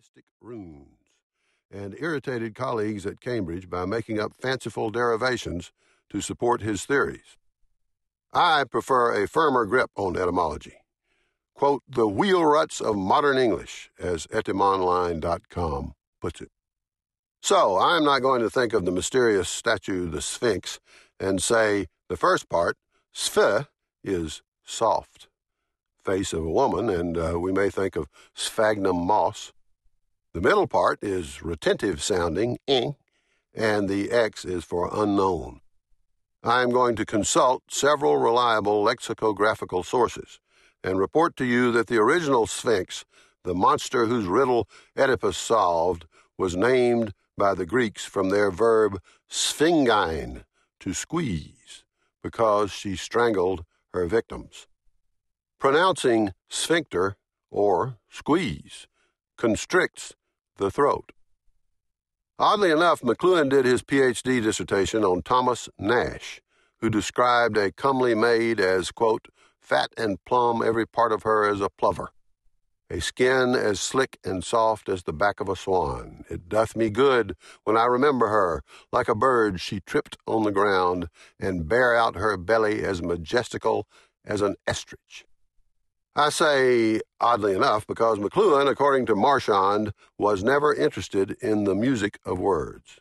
mystic runes and irritated colleagues at Cambridge by making up fanciful derivations to support his theories. I prefer a firmer grip on etymology. Quote, the wheel ruts of modern English, as etymonline.com puts it. So, I'm not going to think of the mysterious statue, the Sphinx, and say the first part, sphe, is soft, face of a woman, and uh, we may think of sphagnum moss. The middle part is retentive sounding, ing, and the X is for unknown. I am going to consult several reliable lexicographical sources and report to you that the original Sphinx, the monster whose riddle Oedipus solved, was named by the Greeks from their verb sphingein, to squeeze, because she strangled her victims. Pronouncing sphincter or squeeze constricts the throat. Oddly enough, McLuhan did his PhD dissertation on Thomas Nash, who described a comely maid as, quote, fat and plumb every part of her as a plover, a skin as slick and soft as the back of a swan. It doth me good when I remember her, like a bird she tripped on the ground, and bare out her belly as majestical as an estrich. I say oddly enough because McLuhan, according to Marchand, was never interested in the music of words.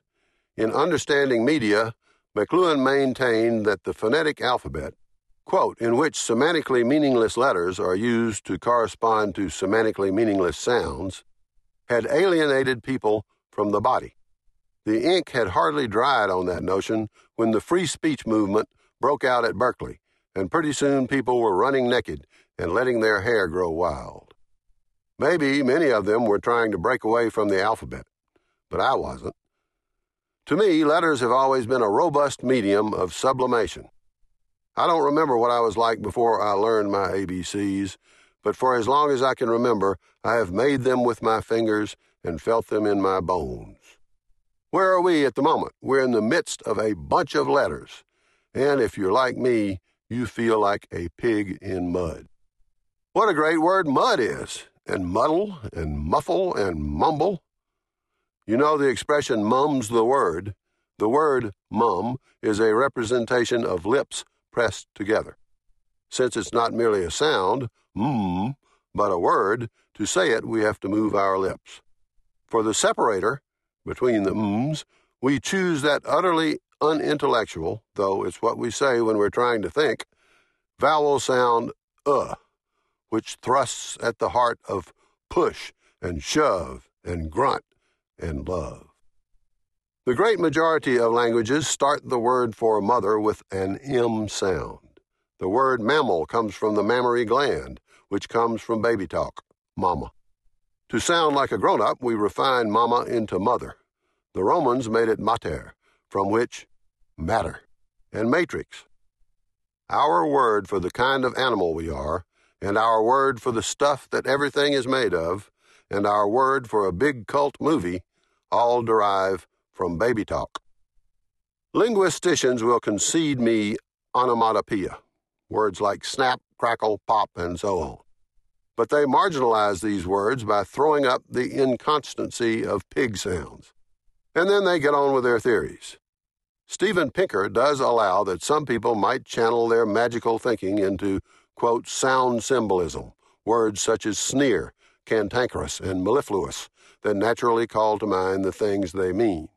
In Understanding Media, McLuhan maintained that the phonetic alphabet, quote, in which semantically meaningless letters are used to correspond to semantically meaningless sounds, had alienated people from the body. The ink had hardly dried on that notion when the free speech movement broke out at Berkeley, and pretty soon people were running naked and letting their hair grow wild. Maybe many of them were trying to break away from the alphabet, but I wasn't. To me, letters have always been a robust medium of sublimation. I don't remember what I was like before I learned my ABCs, but for as long as I can remember, I have made them with my fingers and felt them in my bones. Where are we at the moment? We're in the midst of a bunch of letters, and if you're like me, you feel like a pig in mud. What a great word mud is, and muddle, and muffle, and mumble. You know the expression mum's the word. The word mum is a representation of lips pressed together. Since it's not merely a sound, mmm, but a word, to say it we have to move our lips. For the separator between the mms, we choose that utterly unintellectual, though it's what we say when we're trying to think, vowel sound uh which thrusts at the heart of push and shove and grunt and love. The great majority of languages start the word for mother with an M sound. The word mammal comes from the mammary gland, which comes from baby talk, mama. To sound like a grown up, we refine mama into mother. The Romans made it mater, from which matter, and matrix. Our word for the kind of animal we are and our word for the stuff that everything is made of, and our word for a big cult movie all derive from baby talk. Linguisticians will concede me onomatopoeia, words like snap, crackle, pop, and so on. But they marginalize these words by throwing up the inconstancy of pig sounds. And then they get on with their theories. Steven Pinker does allow that some people might channel their magical thinking into quote, sound symbolism, words such as sneer, cantankerous, and mellifluous that naturally call to mind the things they mean.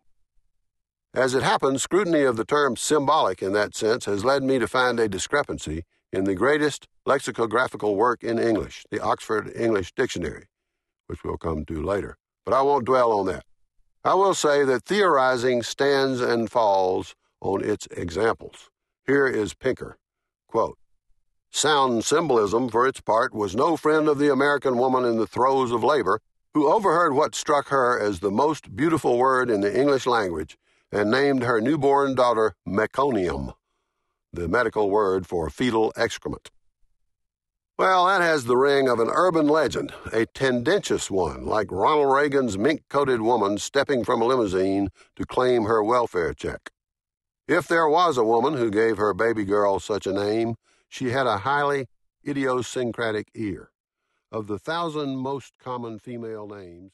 As it happens, scrutiny of the term symbolic in that sense has led me to find a discrepancy in the greatest lexicographical work in English, the Oxford English Dictionary, which we'll come to later. But I won't dwell on that. I will say that theorizing stands and falls on its examples. Here is Pinker. Quote, Sound symbolism, for its part, was no friend of the American woman in the throes of labor, who overheard what struck her as the most beautiful word in the English language and named her newborn daughter meconium, the medical word for fetal excrement. Well, that has the ring of an urban legend, a tendentious one, like Ronald Reagan's mink coated woman stepping from a limousine to claim her welfare check. If there was a woman who gave her baby girl such a name, she had a highly idiosyncratic ear. Of the thousand most common female names,